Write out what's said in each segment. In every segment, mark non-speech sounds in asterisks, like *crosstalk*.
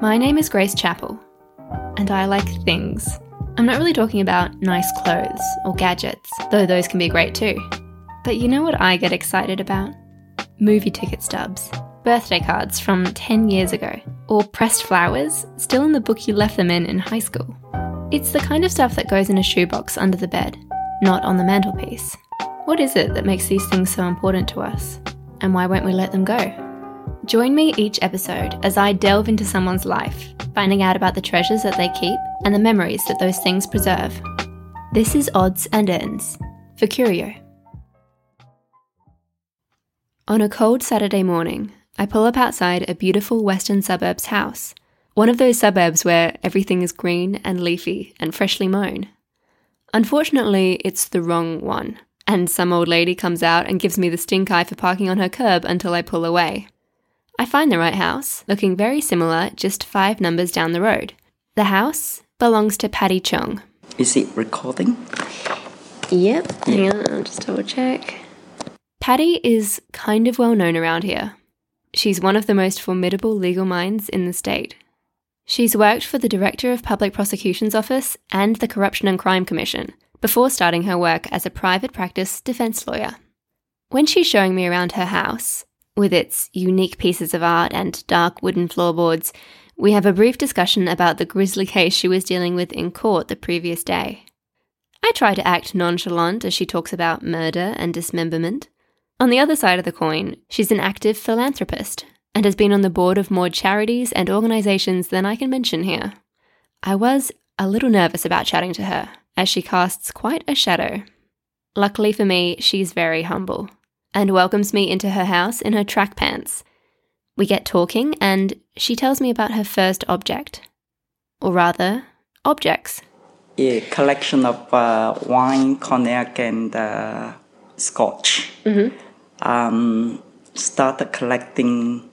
My name is Grace Chapel, and I like things. I'm not really talking about nice clothes or gadgets, though those can be great too. But you know what I get excited about? Movie ticket stubs, birthday cards from 10 years ago, or pressed flowers still in the book you left them in in high school. It's the kind of stuff that goes in a shoebox under the bed, not on the mantelpiece. What is it that makes these things so important to us? And why won't we let them go? Join me each episode as I delve into someone's life, finding out about the treasures that they keep and the memories that those things preserve. This is Odds and Ends for Curio. On a cold Saturday morning, I pull up outside a beautiful western suburbs house, one of those suburbs where everything is green and leafy and freshly mown. Unfortunately, it's the wrong one, and some old lady comes out and gives me the stink eye for parking on her curb until I pull away. I find the right house, looking very similar, just five numbers down the road. The house belongs to Patty Chong. Is it recording? Yep, hang on, I'll just double check. Patty is kind of well known around here. She's one of the most formidable legal minds in the state. She's worked for the Director of Public Prosecutions Office and the Corruption and Crime Commission before starting her work as a private practice defense lawyer. When she's showing me around her house, with its unique pieces of art and dark wooden floorboards, we have a brief discussion about the grisly case she was dealing with in court the previous day. I try to act nonchalant as she talks about murder and dismemberment. On the other side of the coin, she's an active philanthropist and has been on the board of more charities and organisations than I can mention here. I was a little nervous about chatting to her, as she casts quite a shadow. Luckily for me, she's very humble and welcomes me into her house in her track pants. We get talking, and she tells me about her first object. Or rather, objects. A collection of uh, wine, cognac, and uh, scotch. Mm-hmm. Um, started collecting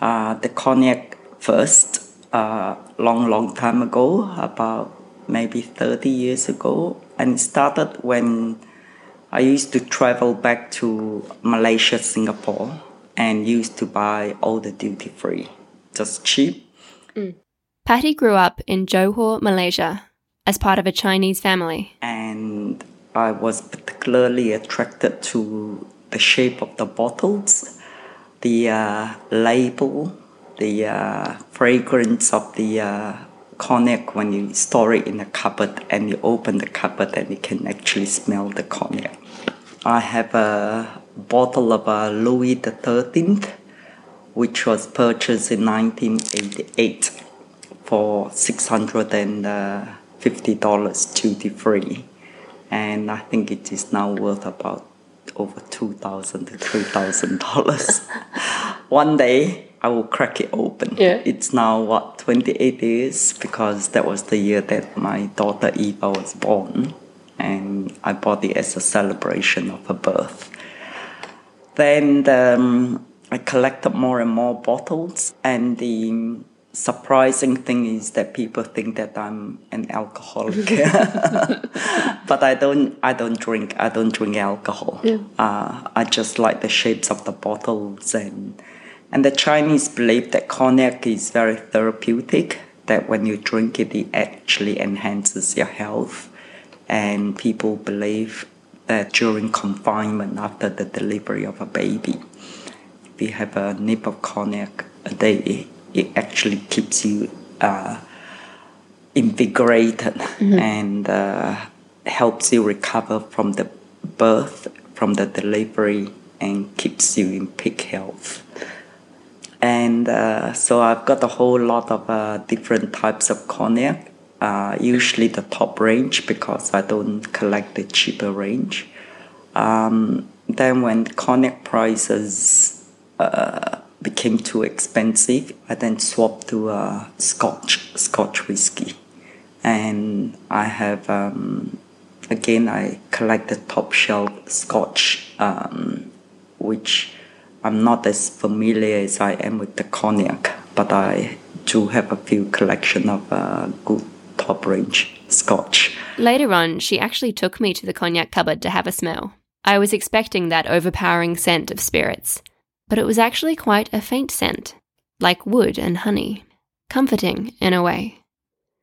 uh, the cognac first, uh, long, long time ago, about maybe 30 years ago. And started when I used to travel back to Malaysia, Singapore, and used to buy all the duty free, just cheap. Mm. Patty grew up in Johor, Malaysia, as part of a Chinese family. And I was particularly attracted to the shape of the bottles, the uh, label, the uh, fragrance of the uh, cognac when you store it in a cupboard and you open the cupboard and you can actually smell the cognac. I have a bottle of uh, Louis XIII, which was purchased in 1988 for $650 duty free. And I think it is now worth about over 2,000 to $3,000. *laughs* One day I will crack it open. Yeah. It's now what, 28 years because that was the year that my daughter Eva was born and I bought it as a celebration of her birth. Then um, I collected more and more bottles, and the surprising thing is that people think that I'm an alcoholic, *laughs* *laughs* but I don't. I don't drink. I don't drink alcohol. Yeah. Uh, I just like the shapes of the bottles, and and the Chinese believe that cognac is very therapeutic. That when you drink it, it actually enhances your health and people believe that during confinement after the delivery of a baby, if you have a nip of cognac a day, it actually keeps you uh, invigorated mm-hmm. and uh, helps you recover from the birth, from the delivery, and keeps you in peak health. And uh, so I've got a whole lot of uh, different types of cognac uh, usually the top range because I don't collect the cheaper range. Um, then when cognac prices uh, became too expensive, I then swapped to uh, Scotch Scotch whiskey, and I have um, again I collect the top shelf Scotch, um, which I'm not as familiar as I am with the cognac, but I do have a few collection of uh, good top range scotch. Later on, she actually took me to the cognac cupboard to have a smell. I was expecting that overpowering scent of spirits, but it was actually quite a faint scent, like wood and honey. comforting in a way.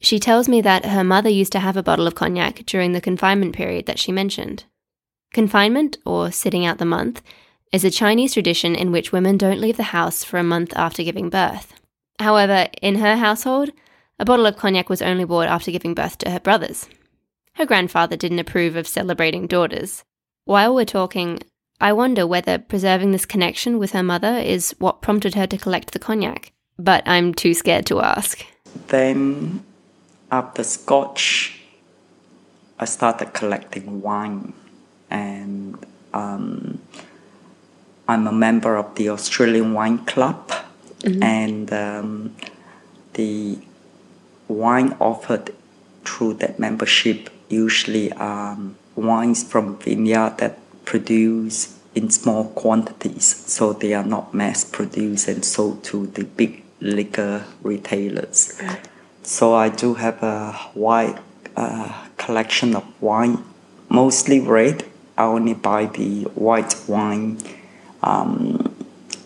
She tells me that her mother used to have a bottle of cognac during the confinement period that she mentioned. Confinement, or sitting out the month, is a Chinese tradition in which women don't leave the house for a month after giving birth. However, in her household, a bottle of cognac was only bought after giving birth to her brothers. Her grandfather didn't approve of celebrating daughters. While we're talking, I wonder whether preserving this connection with her mother is what prompted her to collect the cognac, but I'm too scared to ask. Then, after Scotch, I started collecting wine, and um, I'm a member of the Australian Wine Club, mm-hmm. and um, the wine offered through that membership usually um, wines from vineyard that produce in small quantities, so they are not mass produced and sold to the big liquor retailers. So I do have a wide uh, collection of wine, mostly red. I only buy the white wine um,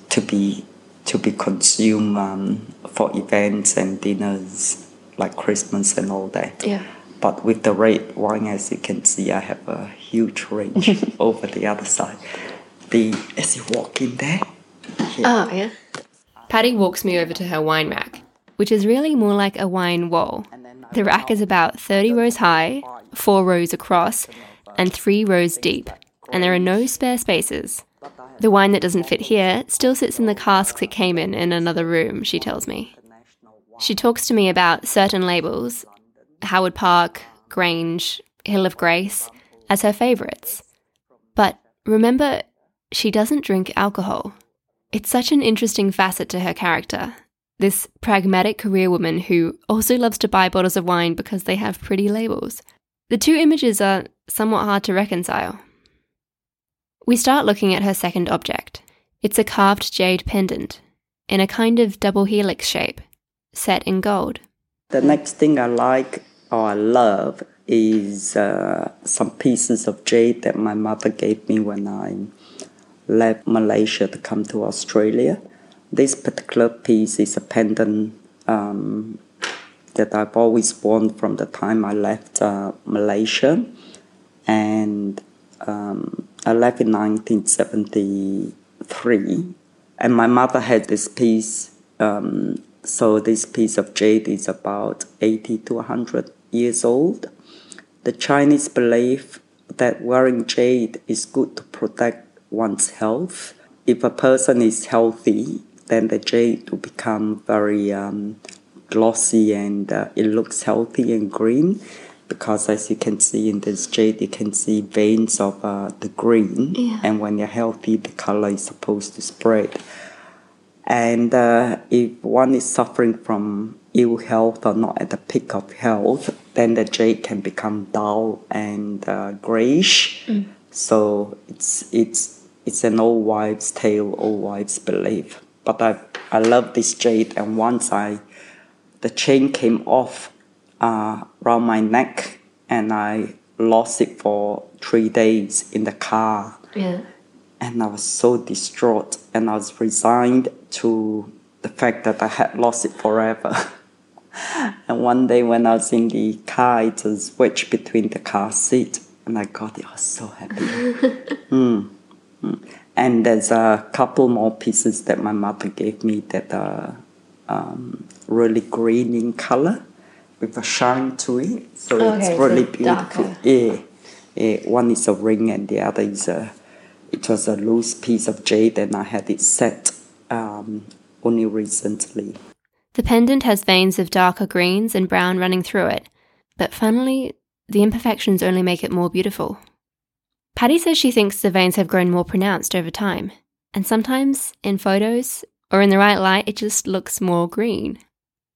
to be to be consumed um, for events and dinners like Christmas and all that. Yeah. But with the red wine, as you can see, I have a huge range *laughs* over the other side. The as you walk in there. Here, oh yeah. Patty walks me over to her wine rack, which is really more like a wine wall. The rack is about 30 rows high, 4 rows across, and 3 rows deep, and there are no spare spaces. The wine that doesn't fit here still sits in the casks it came in in another room, she tells me. She talks to me about certain labels Howard Park, Grange, Hill of Grace as her favourites. But remember, she doesn't drink alcohol. It's such an interesting facet to her character. This pragmatic career woman who also loves to buy bottles of wine because they have pretty labels. The two images are somewhat hard to reconcile. We start looking at her second object. It's a carved jade pendant in a kind of double helix shape, set in gold. The next thing I like or I love is uh, some pieces of jade that my mother gave me when I left Malaysia to come to Australia. This particular piece is a pendant um, that I've always worn from the time I left uh, Malaysia. And um, I left in 1973, and my mother had this piece. Um, so this piece of jade is about 80 to 100 years old. The Chinese believe that wearing jade is good to protect one's health. If a person is healthy, then the jade will become very um, glossy and uh, it looks healthy and green because as you can see in this jade, you can see veins of uh, the green. Yeah. And when you're healthy, the color is supposed to spread. And uh, if one is suffering from ill health or not at the peak of health, then the jade can become dull and uh, grayish. Mm. So it's it's it's an old wives' tale, old wives' belief. But I I love this jade, and once I the chain came off uh, around my neck, and I lost it for three days in the car. Yeah. And I was so distraught, and I was resigned to the fact that I had lost it forever. *laughs* and one day when I was in the car, it was wedged between the car seat, and I got it. I was so happy. *laughs* mm. Mm. And there's a couple more pieces that my mother gave me that are um, really green in color with a shine to it. So okay, it's really so beautiful. Yeah. yeah. One is a ring and the other is a, it was a loose piece of jade and I had it set um, only recently. The pendant has veins of darker greens and brown running through it, but funnily, the imperfections only make it more beautiful. Patty says she thinks the veins have grown more pronounced over time, and sometimes, in photos, or in the right light, it just looks more green.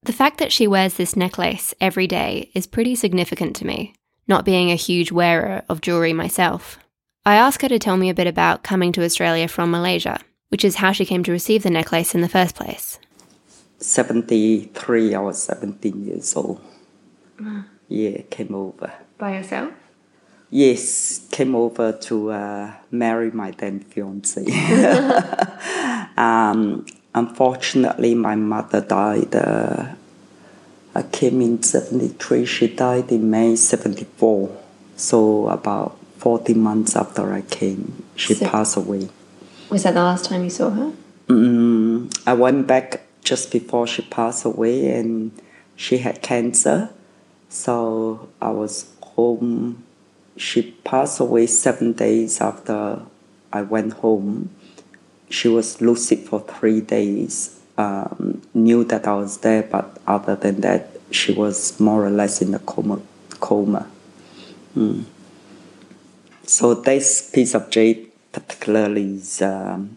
The fact that she wears this necklace every day is pretty significant to me, not being a huge wearer of jewellery myself. I ask her to tell me a bit about coming to Australia from Malaysia, which is how she came to receive the necklace in the first place. 73, I was 17 years old. Mm. Yeah, came over. By yourself? Yes, came over to uh, marry my then fiance. *laughs* um, Unfortunately, my mother died uh, I came in 73. She died in May 74. So about 40 months after I came, she so, passed away. Was that the last time you saw her? Mm, I went back just before she passed away and she had cancer. So I was home. She passed away seven days after I went home. She was lucid for three days. Um, knew that I was there, but other than that, she was more or less in a coma. coma. Mm. So this piece of jade particularly is, um,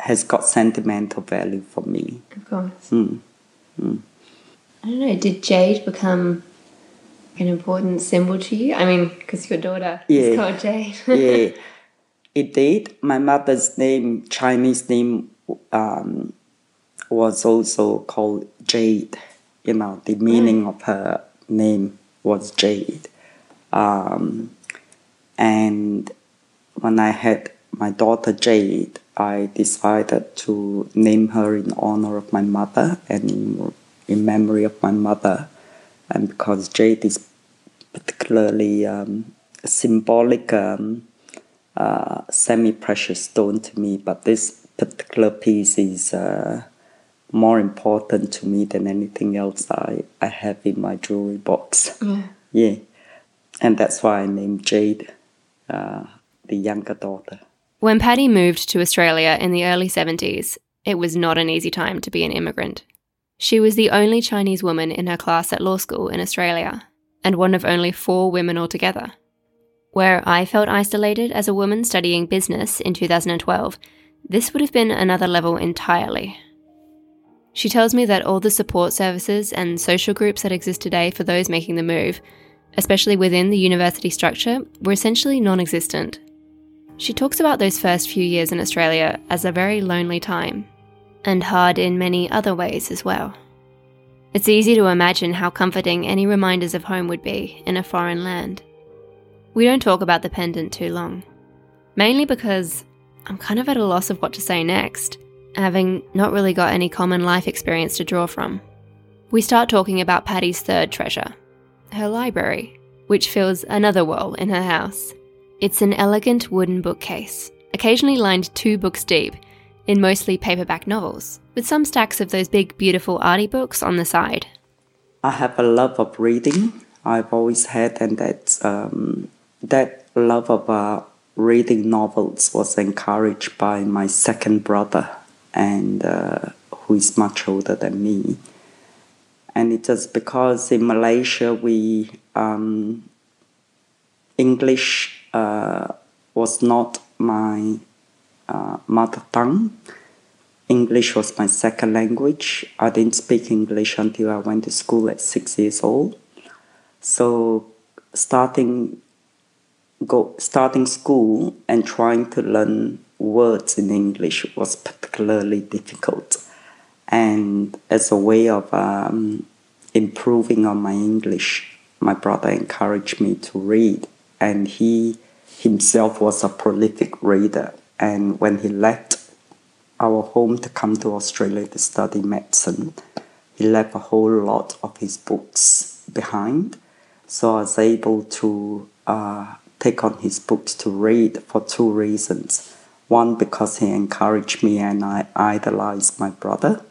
has got sentimental value for me. Of course. Mm. Mm. I don't know. Did jade become an important symbol to you? I mean, because your daughter yeah. is called Jade. yeah, *laughs* it did. My mother's name, Chinese name, um, was also called Jade. You know, the meaning mm. of her name was Jade. Um, and when I had my daughter Jade, I decided to name her in honor of my mother and in, in memory of my mother. And because jade is particularly um, symbolic um, uh, semi precious stone to me, but this particular piece is uh, more important to me than anything else I, I have in my jewelry box. Yeah. *laughs* yeah. And that's why I named Jade uh, the younger daughter. When Patty moved to Australia in the early 70s, it was not an easy time to be an immigrant. She was the only Chinese woman in her class at law school in Australia, and one of only four women altogether. Where I felt isolated as a woman studying business in 2012, this would have been another level entirely. She tells me that all the support services and social groups that exist today for those making the move especially within the university structure, were essentially non existent. She talks about those first few years in Australia as a very lonely time, and hard in many other ways as well. It's easy to imagine how comforting any reminders of home would be in a foreign land. We don't talk about the pendant too long, mainly because I'm kind of at a loss of what to say next, having not really got any common life experience to draw from. We start talking about Patty's third treasure, her library, which fills another wall in her house. It's an elegant wooden bookcase, occasionally lined two books deep, in mostly paperback novels, with some stacks of those big, beautiful arty books on the side. I have a love of reading. I've always had, and that's um, that love of uh, reading novels was encouraged by my second brother, and uh, who is much older than me and it is because in Malaysia we um, English uh, was not my uh, mother tongue. English was my second language. I didn't speak English until I went to school at six years old. So starting go starting school and trying to learn words in English was particularly difficult and as a way of um, improving on my English, my brother encouraged me to read, and he himself was a prolific reader. And when he left our home to come to Australia to study medicine, he left a whole lot of his books behind. So I was able to uh, take on his books to read for two reasons. One, because he encouraged me and I idolized my brother.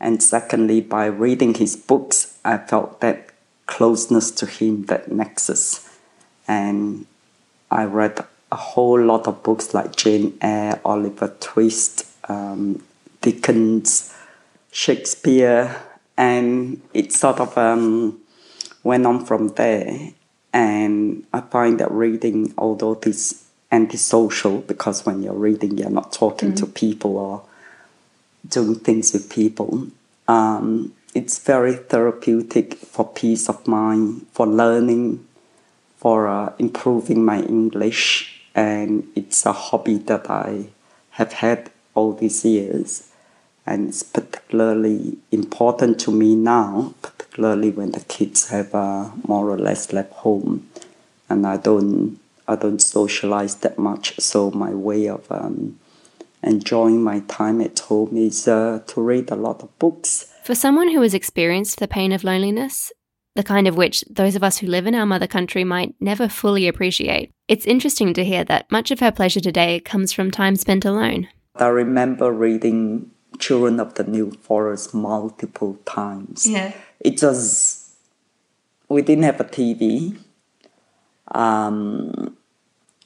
And secondly, by reading his books, I felt that closeness to him, that nexus. And I read a whole lot of books like Jane Eyre, Oliver Twist, um, Dickens, Shakespeare, and it sort of um, went on from there. And I find that reading, although it is antisocial, because when you're reading, you're not talking mm. to people or doing things with people. Um, it's very therapeutic for peace of mind, for learning, for uh, improving my English, and it's a hobby that I have had all these years, and it's particularly important to me now, particularly when the kids have uh, more or less left home, and I don't I don't socialize that much, so my way of um, enjoying my time at home is uh, to read a lot of books. For someone who has experienced the pain of loneliness, the kind of which those of us who live in our mother country might never fully appreciate, it's interesting to hear that much of her pleasure today comes from time spent alone. I remember reading Children of the New Forest multiple times. Yeah. It was, we didn't have a TV. Um,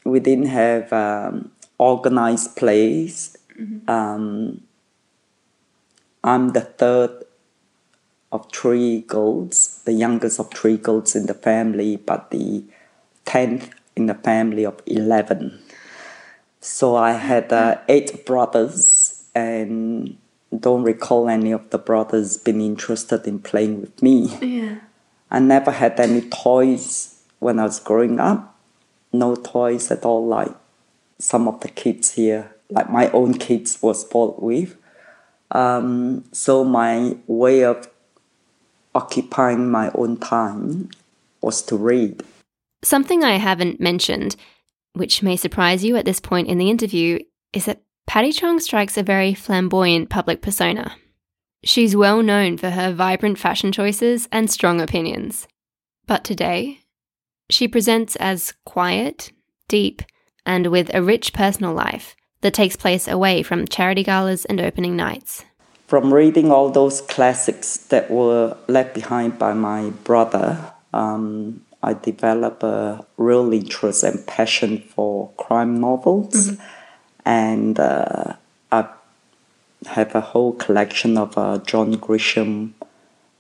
we didn't have um, organized plays. Mm-hmm. Um, I'm the third of three girls, the youngest of three girls in the family, but the tenth in the family of eleven. So I had uh, eight brothers, and don't recall any of the brothers being interested in playing with me. Yeah. I never had any toys when I was growing up. No toys at all, like some of the kids here, like my own kids was spoiled with. Um, so my way of occupying my own time was to read. Something I haven't mentioned, which may surprise you at this point in the interview, is that Patty Chong strikes a very flamboyant public persona. She's well known for her vibrant fashion choices and strong opinions. But today, she presents as quiet, deep, and with a rich personal life that takes place away from charity galas and opening nights. From reading all those classics that were left behind by my brother, um, I developed a real interest and passion for crime novels. Mm-hmm. And uh, I have a whole collection of uh, John Grisham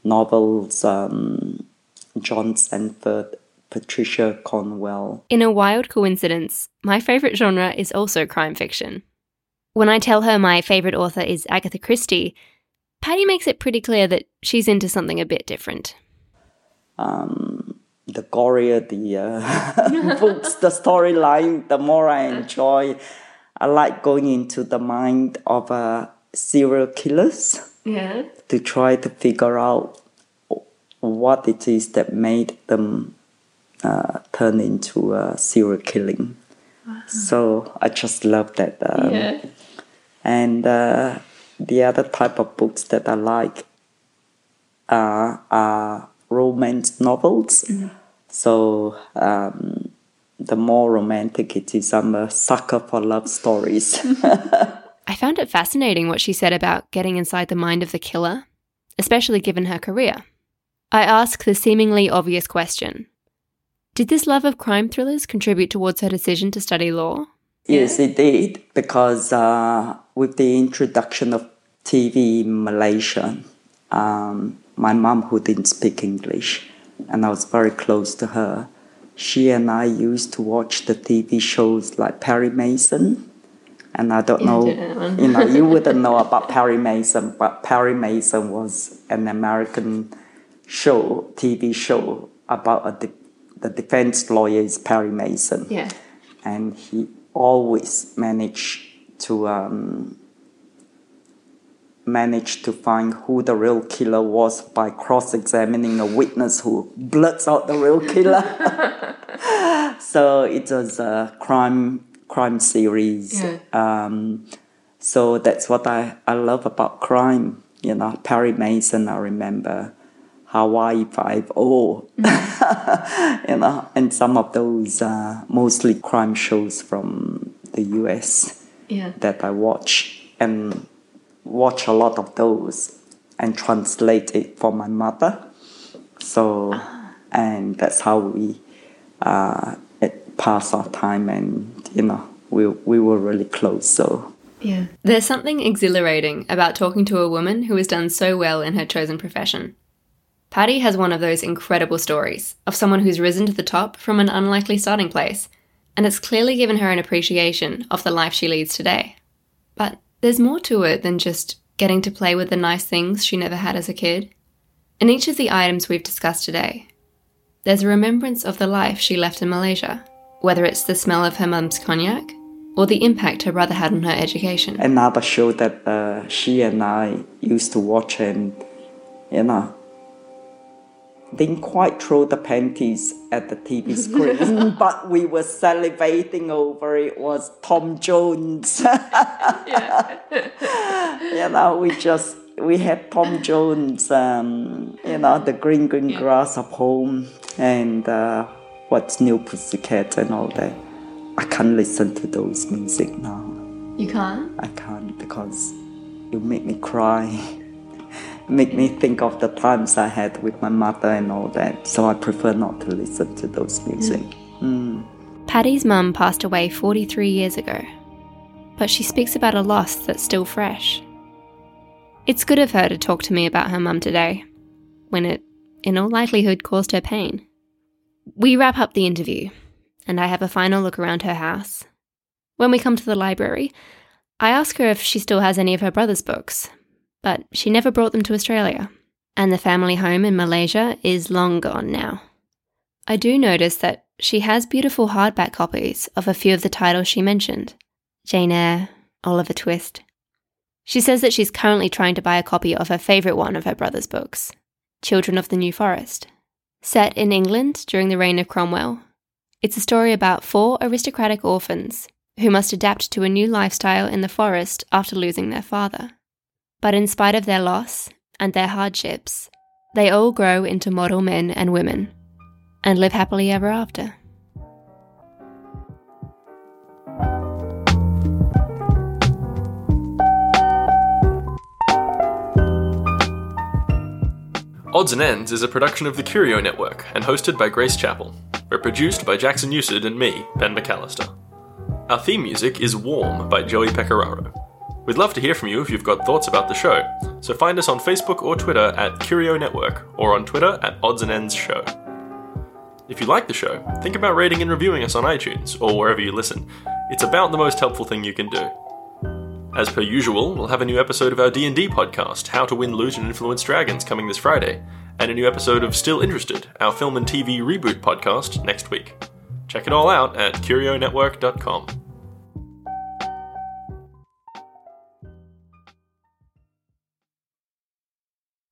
novels, um, John Sandford, Patricia Cornwell. In a wild coincidence, my favourite genre is also crime fiction. When I tell her my favourite author is Agatha Christie, Patty makes it pretty clear that she's into something a bit different. Um, the gorier the uh, *laughs* books, the storyline, the more I enjoy. I like going into the mind of uh, serial killers. Yeah. To try to figure out what it is that made them uh, turn into a serial killing. Wow. So I just love that. Um, yeah. And uh, the other type of books that I like are, are romance novels. Mm-hmm. So um, the more romantic it is, I'm a sucker for love stories. *laughs* I found it fascinating what she said about getting inside the mind of the killer, especially given her career. I ask the seemingly obvious question Did this love of crime thrillers contribute towards her decision to study law? Yes, it did, because uh, with the introduction of TV in Malaysia, um, my mum, who didn't speak English, and I was very close to her, she and I used to watch the TV shows like Perry Mason. And I don't know, you know, you *laughs* wouldn't know about Perry Mason, but Perry Mason was an American show, TV show about a de- the defense lawyer is Perry Mason. Yeah. And he always managed to um, managed to find who the real killer was by cross-examining a witness who blurts out the real killer. *laughs* so it was a crime crime series. Yeah. Um, so that's what I, I love about crime. You know, Perry Mason, I remember Hawaii Five O. *laughs* you know, and some of those uh, mostly crime shows from the U.S. Yeah. that I watch and watch a lot of those and translate it for my mother. So, and that's how we uh, it pass our time, and you know, we we were really close. So. Yeah. There's something exhilarating about talking to a woman who has done so well in her chosen profession. Patty has one of those incredible stories of someone who's risen to the top from an unlikely starting place, and it's clearly given her an appreciation of the life she leads today. But there's more to it than just getting to play with the nice things she never had as a kid. In each of the items we've discussed today, there's a remembrance of the life she left in Malaysia, whether it's the smell of her mum's cognac or the impact her brother had on her education. Another show that uh, she and I used to watch, and you know, didn't quite throw the panties at the TV *laughs* screen, but we were salivating over it was Tom Jones. *laughs* you know, we just we had Tom Jones, um, you know, the green green yeah. grass of home, and uh, what's new Pussycat and all that. I can't listen to those music now. You can't. I can't because you make me cry *laughs* make me think of the times I had with my mother and all that. So I prefer not to listen to those music. Mm. Patty's mum passed away 43 years ago, but she speaks about a loss that's still fresh. It's good of her to talk to me about her mum today, when it, in all likelihood, caused her pain. We wrap up the interview, and I have a final look around her house. When we come to the library, I ask her if she still has any of her brother's books, but she never brought them to Australia, and the family home in Malaysia is long gone now. I do notice that she has beautiful hardback copies of a few of the titles she mentioned Jane Eyre, Oliver Twist. She says that she's currently trying to buy a copy of her favourite one of her brother's books, Children of the New Forest. Set in England during the reign of Cromwell, it's a story about four aristocratic orphans who must adapt to a new lifestyle in the forest after losing their father. But in spite of their loss and their hardships, they all grow into model men and women and live happily ever after. Odds and Ends is a production of the Curio Network and hosted by Grace Chappell. We're produced by Jackson Newsted and me, Ben McAllister. Our theme music is Warm by Joey Pecoraro. We'd love to hear from you if you've got thoughts about the show, so find us on Facebook or Twitter at Curio Network or on Twitter at Odds and Ends Show. If you like the show, think about rating and reviewing us on iTunes or wherever you listen. It's about the most helpful thing you can do. As per usual, we'll have a new episode of our D&D podcast, How to Win, Loot and Influence Dragons, coming this Friday, and a new episode of Still Interested, our film and TV reboot podcast, next week. Check it all out at curionetwork.com.